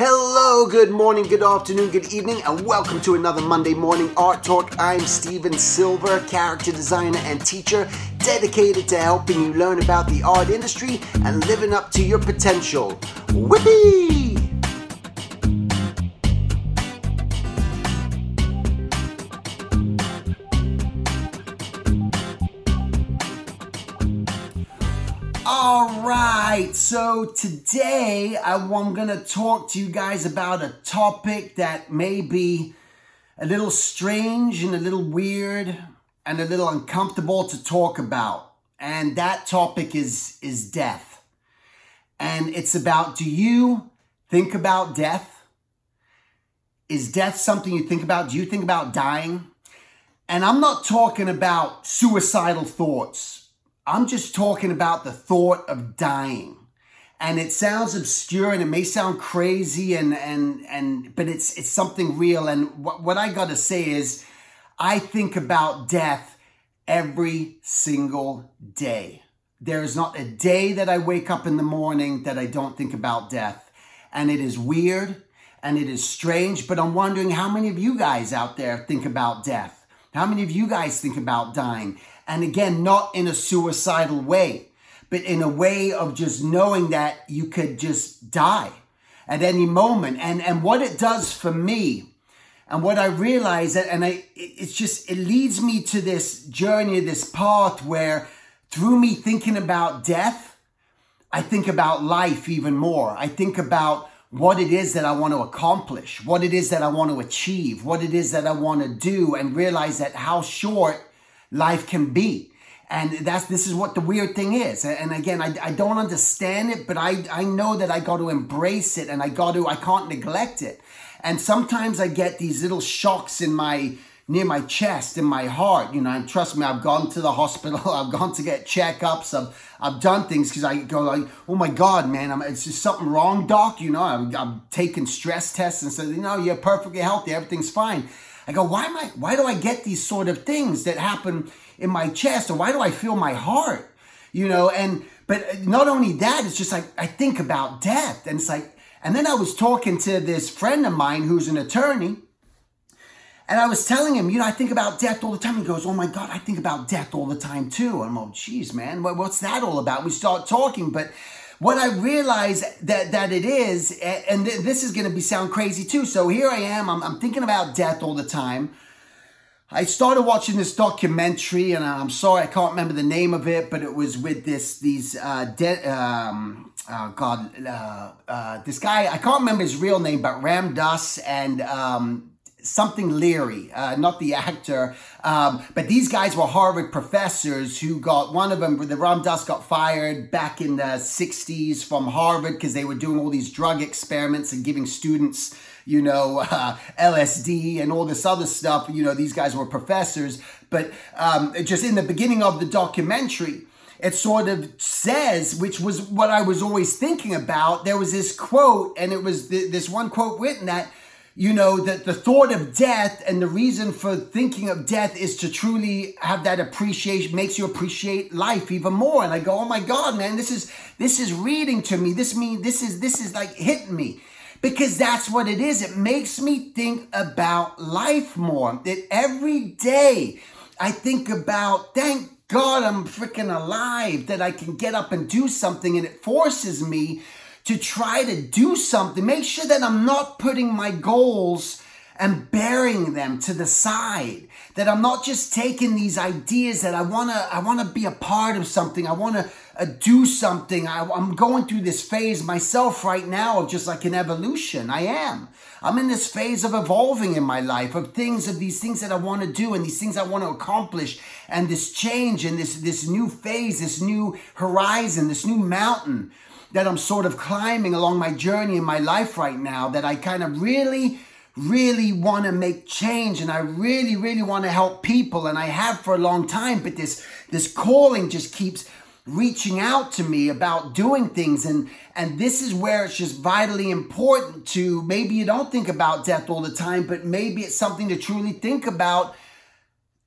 Hello, good morning, good afternoon, good evening, and welcome to another Monday Morning Art Talk. I'm Stephen Silver, character designer and teacher, dedicated to helping you learn about the art industry and living up to your potential. Whippy! Right, so today I'm going to talk to you guys about a topic that may be a little strange and a little weird and a little uncomfortable to talk about. And that topic is is death. And it's about do you think about death? Is death something you think about? Do you think about dying? And I'm not talking about suicidal thoughts I'm just talking about the thought of dying. And it sounds obscure and it may sound crazy and and and but it's it's something real and what, what I got to say is I think about death every single day. There is not a day that I wake up in the morning that I don't think about death. And it is weird and it is strange, but I'm wondering how many of you guys out there think about death? How many of you guys think about dying? And again, not in a suicidal way, but in a way of just knowing that you could just die at any moment. And, and what it does for me, and what I realize and I, it's just, it leads me to this journey, this path where through me thinking about death, I think about life even more. I think about what it is that I want to accomplish, what it is that I want to achieve, what it is that I want to do, and realize that how short life can be. And that's this is what the weird thing is. And again, I, I don't understand it, but I, I know that I got to embrace it and I got to, I can't neglect it. And sometimes I get these little shocks in my near my chest, in my heart. You know, and trust me, I've gone to the hospital, I've gone to get checkups, I've I've done things because I go like, oh my God, man, I'm, it's just something wrong, doc. You know, I'm, I'm taking stress tests and said, you know, you're perfectly healthy, everything's fine. I go, why am I, why do I get these sort of things that happen in my chest? Or why do I feel my heart? You know, and, but uh, not only that, it's just like, I think about death. And it's like, and then I was talking to this friend of mine who's an attorney. And I was telling him, you know, I think about death all the time. He goes, Oh my God, I think about death all the time too. I'm like, geez, man, what's that all about? We start talking, but what I realize that that it is, and this is going to be sound crazy too. So here I am. I'm, I'm thinking about death all the time. I started watching this documentary, and I'm sorry I can't remember the name of it, but it was with this these uh, um, oh God, uh, uh, this guy I can't remember his real name, but Ram Dass and um, something Leary, uh, not the actor, um, but these guys were Harvard professors who got one of them. The Ram Dass got fired back in the '60s from Harvard because they were doing all these drug experiments and giving students, you know, uh, LSD and all this other stuff. You know, these guys were professors, but um, just in the beginning of the documentary. It sort of says, which was what I was always thinking about. There was this quote, and it was th- this one quote written that you know, that the thought of death and the reason for thinking of death is to truly have that appreciation, makes you appreciate life even more. And I go, oh my God, man, this is, this is reading to me. This mean, this is, this is like hitting me because that's what it is. It makes me think about life more. That every day I think about, thank God I'm freaking alive, that I can get up and do something and it forces me to try to do something. Make sure that I'm not putting my goals and burying them to the side. That I'm not just taking these ideas that I wanna, I wanna be a part of something. I wanna uh, do something. I, I'm going through this phase myself right now of just like an evolution. I am. I'm in this phase of evolving in my life of things of these things that I want to do and these things I want to accomplish and this change and this this new phase, this new horizon, this new mountain that I'm sort of climbing along my journey in my life right now that I kind of really, really want to make change and I really, really want to help people. And I have for a long time, but this, this calling just keeps reaching out to me about doing things and and this is where it's just vitally important to maybe you don't think about death all the time but maybe it's something to truly think about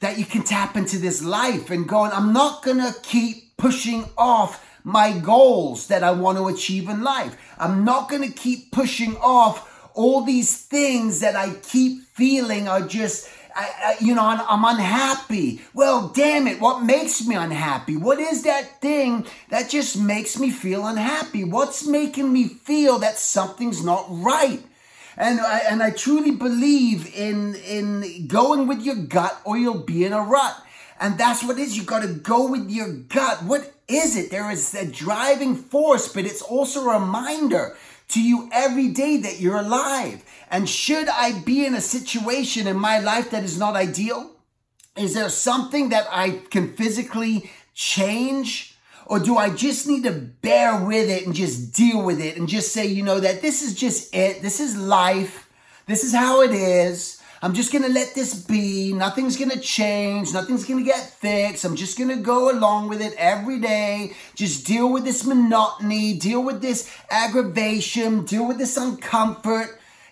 that you can tap into this life and going I'm not going to keep pushing off my goals that I want to achieve in life. I'm not going to keep pushing off all these things that I keep feeling are just I, I, you know, I'm, unhappy. Well, damn it, what makes me unhappy? What is that thing that just makes me feel unhappy? What's making me feel that something's not right? And I, and I truly believe in in going with your gut or you'll be in a rut. And that's what it is. You got to go with your gut. What is it? There is a driving force, but it's also a reminder to you every day that you're alive. And should I be in a situation in my life that is not ideal? Is there something that I can physically change? Or do I just need to bear with it and just deal with it and just say, you know, that this is just it. This is life. This is how it is. I'm just going to let this be. Nothing's going to change. Nothing's going to get fixed. I'm just going to go along with it every day. Just deal with this monotony, deal with this aggravation, deal with this uncomfort.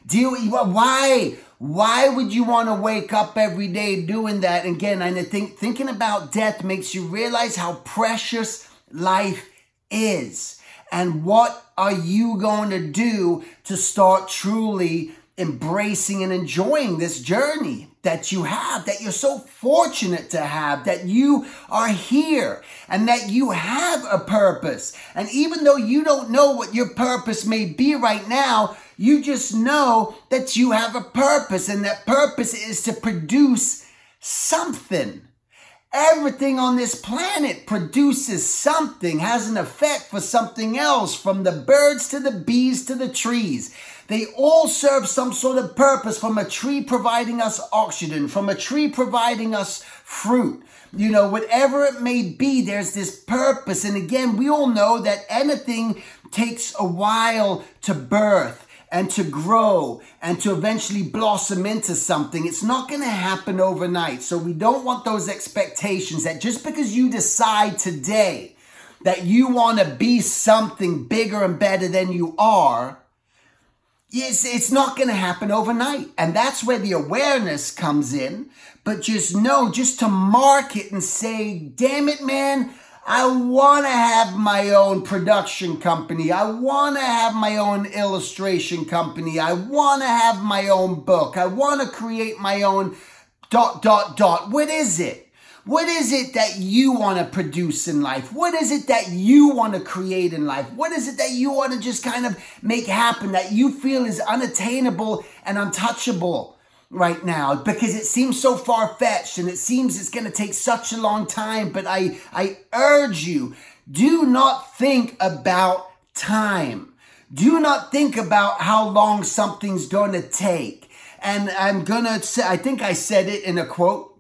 Deal with why? Why would you want to wake up every day doing that? Again, and I think thinking about death makes you realize how precious life is. And what are you going to do to start truly embracing and enjoying this journey that you have, that you're so fortunate to have, that you are here and that you have a purpose. And even though you don't know what your purpose may be right now, you just know that you have a purpose and that purpose is to produce something. Everything on this planet produces something, has an effect for something else, from the birds to the bees to the trees. They all serve some sort of purpose from a tree providing us oxygen, from a tree providing us fruit. You know, whatever it may be, there's this purpose. And again, we all know that anything takes a while to birth and to grow and to eventually blossom into something. It's not going to happen overnight. So we don't want those expectations that just because you decide today that you want to be something bigger and better than you are, it's, it's not going to happen overnight. And that's where the awareness comes in. But just know, just to mark it and say, damn it, man, I want to have my own production company. I want to have my own illustration company. I want to have my own book. I want to create my own dot, dot, dot. What is it? What is it that you want to produce in life? What is it that you want to create in life? What is it that you want to just kind of make happen that you feel is unattainable and untouchable right now because it seems so far fetched and it seems it's going to take such a long time. But I, I urge you, do not think about time. Do not think about how long something's going to take. And I'm going to say, I think I said it in a quote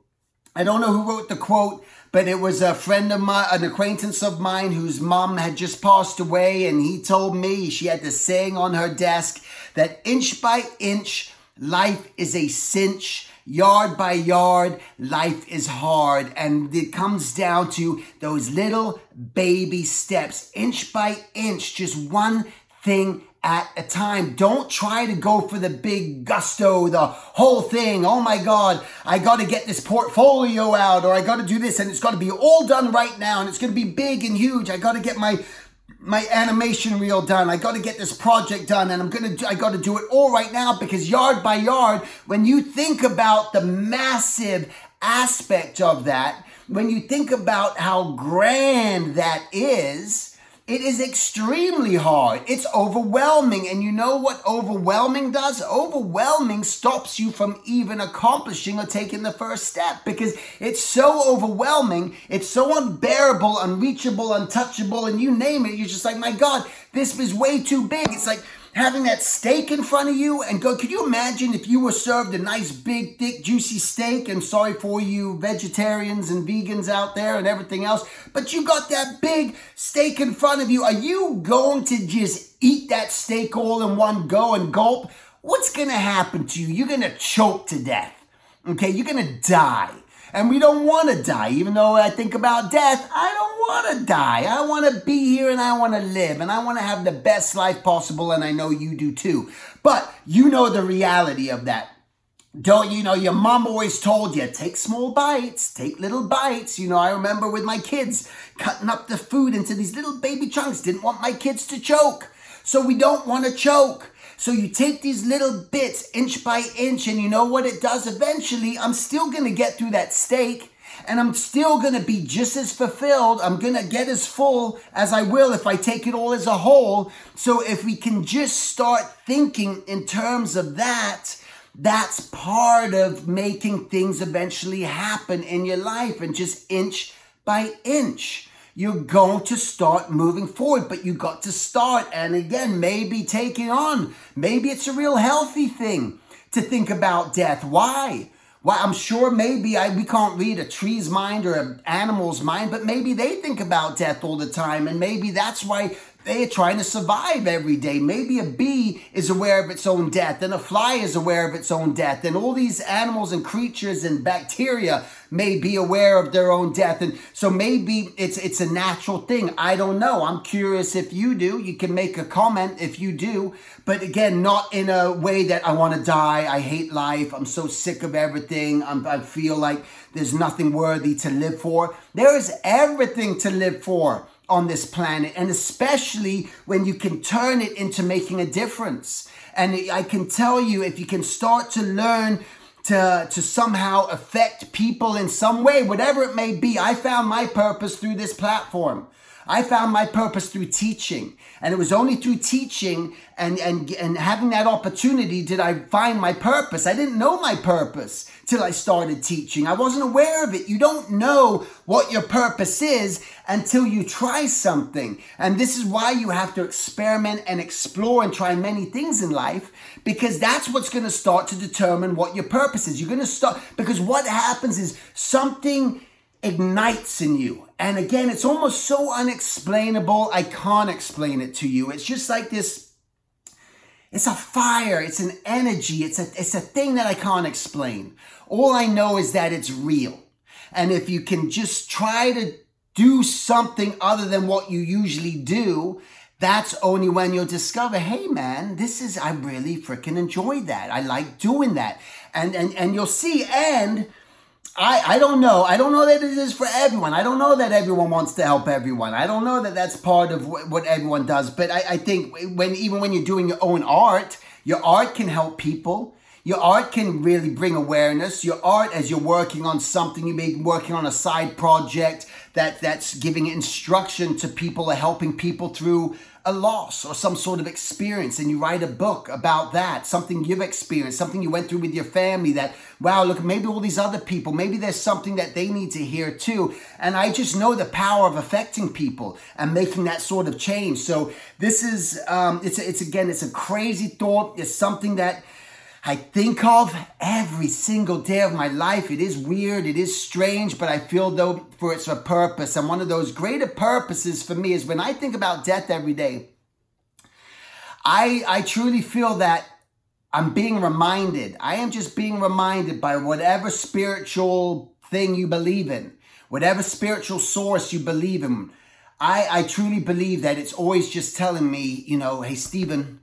I don't know who wrote the quote, but it was a friend of mine, an acquaintance of mine whose mom had just passed away, and he told me she had this saying on her desk that inch by inch, life is a cinch. Yard by yard, life is hard. And it comes down to those little baby steps, inch by inch, just one thing at a time. Don't try to go for the big gusto, the whole thing. Oh my God, I got to get this portfolio out or I got to do this and it's got to be all done right now and it's going to be big and huge. I got to get my my animation reel done. I got to get this project done and I'm going to I got to do it all right now because yard by yard when you think about the massive aspect of that, when you think about how grand that is, it is extremely hard. It's overwhelming. And you know what overwhelming does? Overwhelming stops you from even accomplishing or taking the first step because it's so overwhelming. It's so unbearable, unreachable, untouchable, and you name it. You're just like, my God, this is way too big. It's like, having that steak in front of you and go, could you imagine if you were served a nice big, thick, juicy steak? And sorry for you vegetarians and vegans out there and everything else, but you got that big steak in front of you. Are you going to just eat that steak all in one go and gulp? What's going to happen to you? You're going to choke to death. Okay, you're going to die. And we don't want to die. Even though I think about death, I don't want to die. I want to be here and I want to live and I want to have the best life possible. And I know you do too. But you know the reality of that. don't you know your mom always told you take small bites take little bites you know i remember with my kids cutting up the food into these little baby chunks didn't want my kids to choke so we don't want to choke so you take these little bits inch by inch and you know what it does eventually i'm still to get through that steak and I'm still to be just as fulfilled. I'm to get as full as I will if I take it all as a whole. So if we can just start thinking in terms of that, that's part of making things eventually happen in your life and just inch by inch. You're going to start moving forward, but you got to start. And again, maybe taking on, maybe it's a real healthy thing to think about death. Why? Well, I'm sure maybe I, we can't read a tree's mind or an animal's mind, but maybe they think about death all the time. And maybe that's why they're trying to survive every day. Maybe a bee is aware of its own death, and a fly is aware of its own death, and all these animals and creatures and bacteria may be aware of their own death. And so maybe it's it's a natural thing. I don't know. I'm curious if you do. You can make a comment if you do, but again, not in a way that I want to die. I hate life. I'm so sick of everything. I'm, I feel like there's nothing worthy to live for. There is everything to live for on this planet, and especially when you can turn it into making a difference. And I can tell you, if you can start to learn to, to somehow affect people in some way, whatever it may be, I found my purpose through this platform. I found my purpose through teaching. And it was only through teaching and, and, and having that opportunity did I find my purpose. I didn't know my purpose till I started teaching. I wasn't aware of it. You don't know what your purpose is until you try something. And this is why you have to experiment and explore and try many things in life because that's what's going to start to determine what your purpose is. You're going to start because what happens is something ignites in you. And again, it's almost so unexplainable. I can't explain it to you. It's just like this it's a fire, it's an energy, it's a it's a thing that I can't explain. All I know is that it's real. And if you can just try to do something other than what you usually do, that's only when you'll discover, hey man, this is I really freaking enjoy that. I like doing that. And and and you'll see and I, I don't know. I don't know that it is for everyone. I don't know that everyone wants to help everyone. I don't know that that's part of what, what everyone does. But I, I think when even when you're doing your own art, your art can help people. Your art can really bring awareness. Your art, as you're working on something, you may be working on a side project that that's giving instruction to people or helping people through a loss or some sort of experience and you write a book about that, something you've experienced, something you went through with your family that, wow, look, maybe all these other people, maybe there's something that they need to hear too. And I just know the power of affecting people and making that sort of change. So this is, um, it's, it's again, it's a crazy thought. It's something that I think of every single day of my life. It is weird, it is strange, but I feel though for it's a purpose. And one of those greater purposes for me is when I think about death every day, I I truly feel that I'm being reminded. I am just being reminded by whatever spiritual thing you believe in, whatever spiritual source you believe in. I, I truly believe that it's always just telling me, you know, hey, Stephen,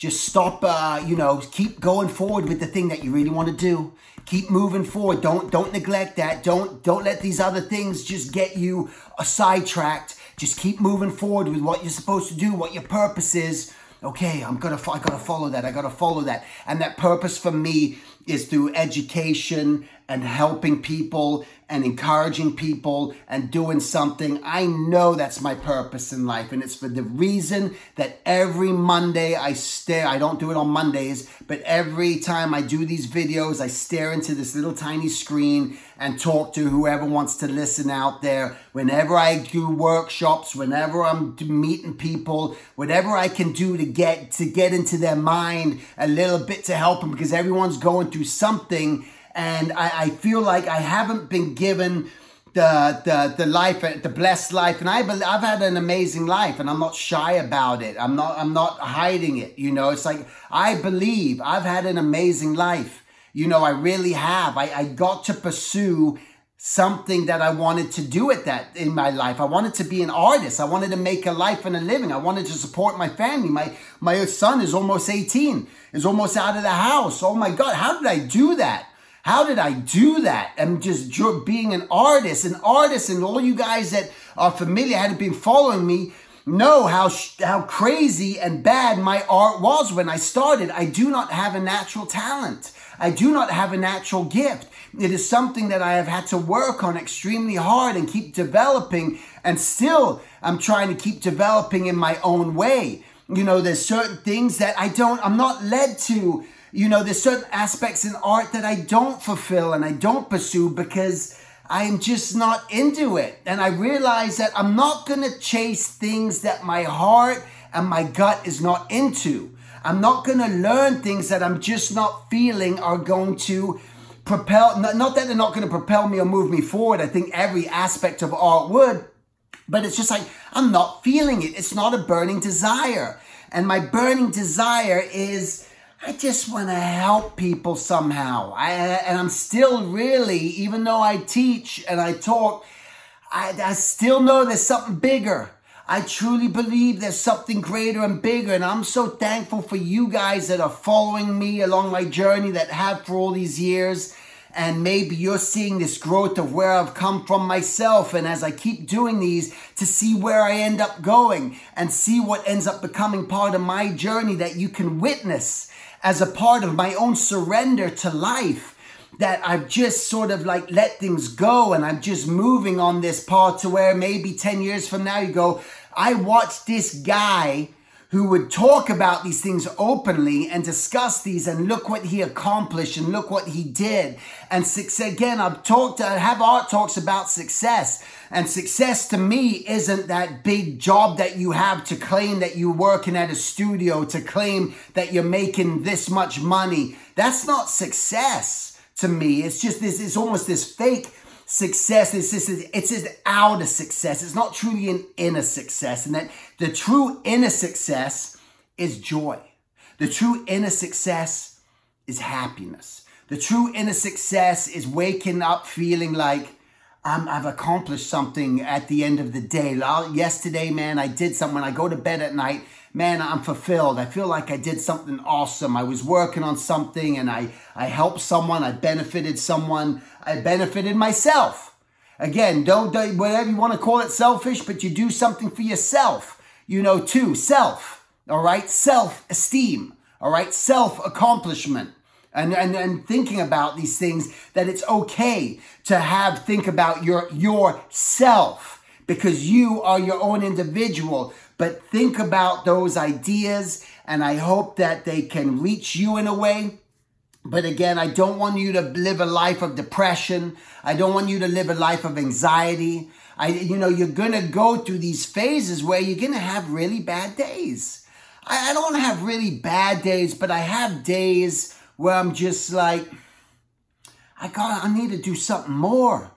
just stop uh, you know keep going forward with the thing that you really want to do. Keep moving forward. Don't don't neglect that. Don't don't let these other things just get you uh, sidetracked. Just keep moving forward with what you're supposed to do what your purpose is. Okay i'm gonna i gotta follow that. I gotta follow that. And that purpose for me is through education and helping people and encouraging people and doing something. I know that's my purpose in life. And it's for the reason that every Monday I stare, I don't do it on Mondays, but every time I do these videos, I stare into this little tiny screen and talk to whoever wants to listen out there. Whenever I do workshops, whenever I'm meeting people, whatever I can do to get to get into their mind a little bit to help them because everyone's going through something and I, I feel like I haven't been given the the the life uh, the blessed life and I believe I've had an amazing life and I'm not shy about it I'm not I'm not hiding it you know it's like I believe I've had an amazing life you know I really have I, I got to pursue something that I wanted to do at that in my life. I wanted to be an artist. I wanted to make a life and a living. I wanted to support my family. My my son is almost 18, is almost out of the house. Oh my God, how did I do that? How did I do that? I'm just being an artist, an artist, and all you guys that are familiar, had been following me, know how how crazy and bad my art was when I started. I do not have a natural talent. I do not have a natural gift. It is something that I have had to work on extremely hard and keep developing, and still I'm trying to keep developing in my own way. You know, there's certain things that I don't, I'm not led to. You know, there's certain aspects in art that I don't fulfill and I don't pursue because I'm just not into it. And I realize that I'm not going to chase things that my heart and my gut is not into. I'm not going to learn things that I'm just not feeling are going to propel, not, not that they're not going to propel me or move me forward. I think every aspect of art would, but it's just like, I'm not feeling it. It's not a burning desire. And my burning desire is, I just want to help people somehow. I, and I'm still really, even though I teach and I talk, I, I still know there's something bigger. I truly believe there's something greater and bigger. And I'm so thankful for you guys that are following me along my journey that have for all these years. And maybe you're seeing this growth of where I've come from myself. And as I keep doing these to see where I end up going and see what ends up becoming part of my journey that you can witness as a part of my own surrender to life that I've just sort of like let things go and I'm just moving on this path to where maybe 10 years from now you go, I watched this guy who would talk about these things openly and discuss these and look what he accomplished and look what he did. And success, again, I've talked, I have art talks about success. And success to me isn't that big job that you have to claim that you're working at a studio, to claim that you're making this much money. That's not success to me. It's just this, it's almost this fake success is this is it's just outer success. It's not truly an inner success. And that the true inner success is joy. The true inner success is happiness. The true inner success is waking up feeling like um, I've accomplished something at the end of the day. Yesterday, man, I did something. When I go to bed at night, man, I'm fulfilled. I feel like I did something awesome. I was working on something and I, I helped someone. I benefited someone. I benefited myself. Again, don't, don't whatever you want to call it selfish, but you do something for yourself, you know, too. Self, all right? Self esteem, all right? Self accomplishment. And, and, and thinking about these things that it's okay to have think about your yourself because you are your own individual but think about those ideas, and I hope that they can reach you in a way. But again, I don't want you to live a life of depression. I don't want you to live a life of anxiety. I, you know, you're gonna go through these phases where you're gonna have really bad days. I, I don't have really bad days, but I have days where I'm just like, I got, I need to do something more.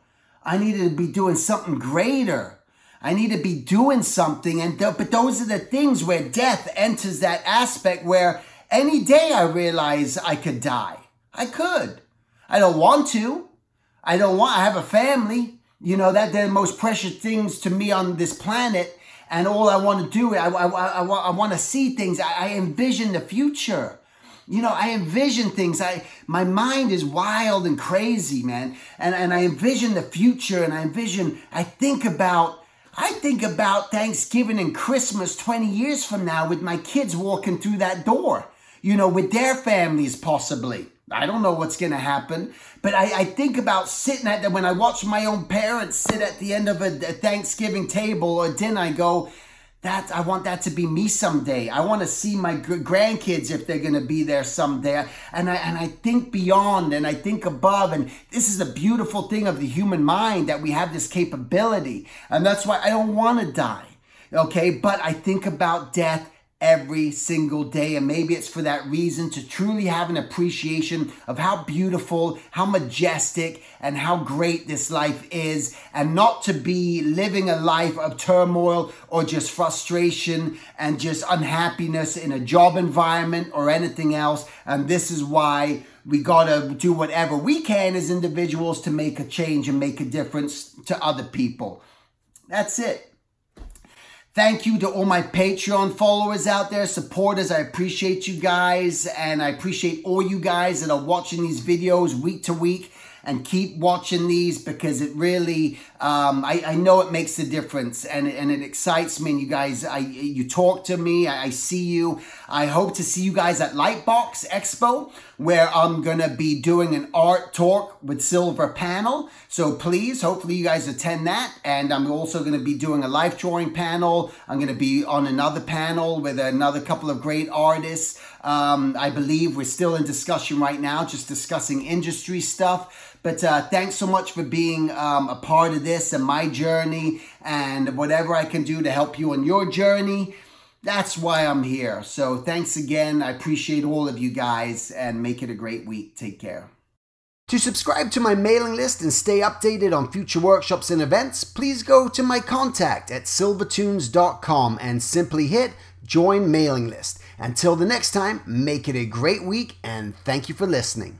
I need to be doing something greater. I need to be doing something. And th- but those are the things where death enters that aspect where any day I realize I could die. I could. I don't want to. I don't want. I have a family. You know that they're the most precious things to me on this planet. And all I want to do, I, I, I, I want to see things. I, I envision the future. You know, I envision things. I my mind is wild and crazy, man. And and I envision the future and I envision I think about I think about Thanksgiving and Christmas 20 years from now with my kids walking through that door, you know, with their families possibly. I don't know what's going to happen, but I, I, think about sitting at the, when I watch my own parents sit at the end of a, a Thanksgiving table or dinner, I go, that I want that to be me someday. I want to see my grandkids if they're going to be there someday. And I and I think beyond and I think above and this is a beautiful thing of the human mind that we have this capability. And that's why I don't want to die. Okay? But I think about death every single day. And maybe it's for that reason to truly have an appreciation of how beautiful, how majestic, and how great this life is, and not to be living a life of turmoil or just frustration and just unhappiness in a job environment or anything else. And this is why we gotta do whatever we can as individuals to make a change and make a difference to other people. That's it. Thank you to all my Patreon followers out there, supporters. I appreciate you guys, and I appreciate all you guys that are watching these videos week to week and keep watching these because it really um, I, I, know it makes a difference and, and it excites me and you guys I you talk to me I, I see you. I hope to see you guys at Lightbox Expo where I'm gonna be doing an art talk with Silver Panel. So please hopefully you guys attend that and I'm also gonna be doing a life drawing panel. I'm gonna be on another panel with another couple of great artists. Um, I believe we're still in discussion right now just discussing industry stuff but uh, thanks so much for being um, a part of this and my journey and whatever I can do to help you on your journey. That's why I'm here. So thanks again. I appreciate all of you guys and make it a great week. Take care. To subscribe to my mailing list and stay updated on future workshops and events, please go to my contact at silvertoons.com and simply hit join mailing list. Until the next time, make it a great week and thank you for listening.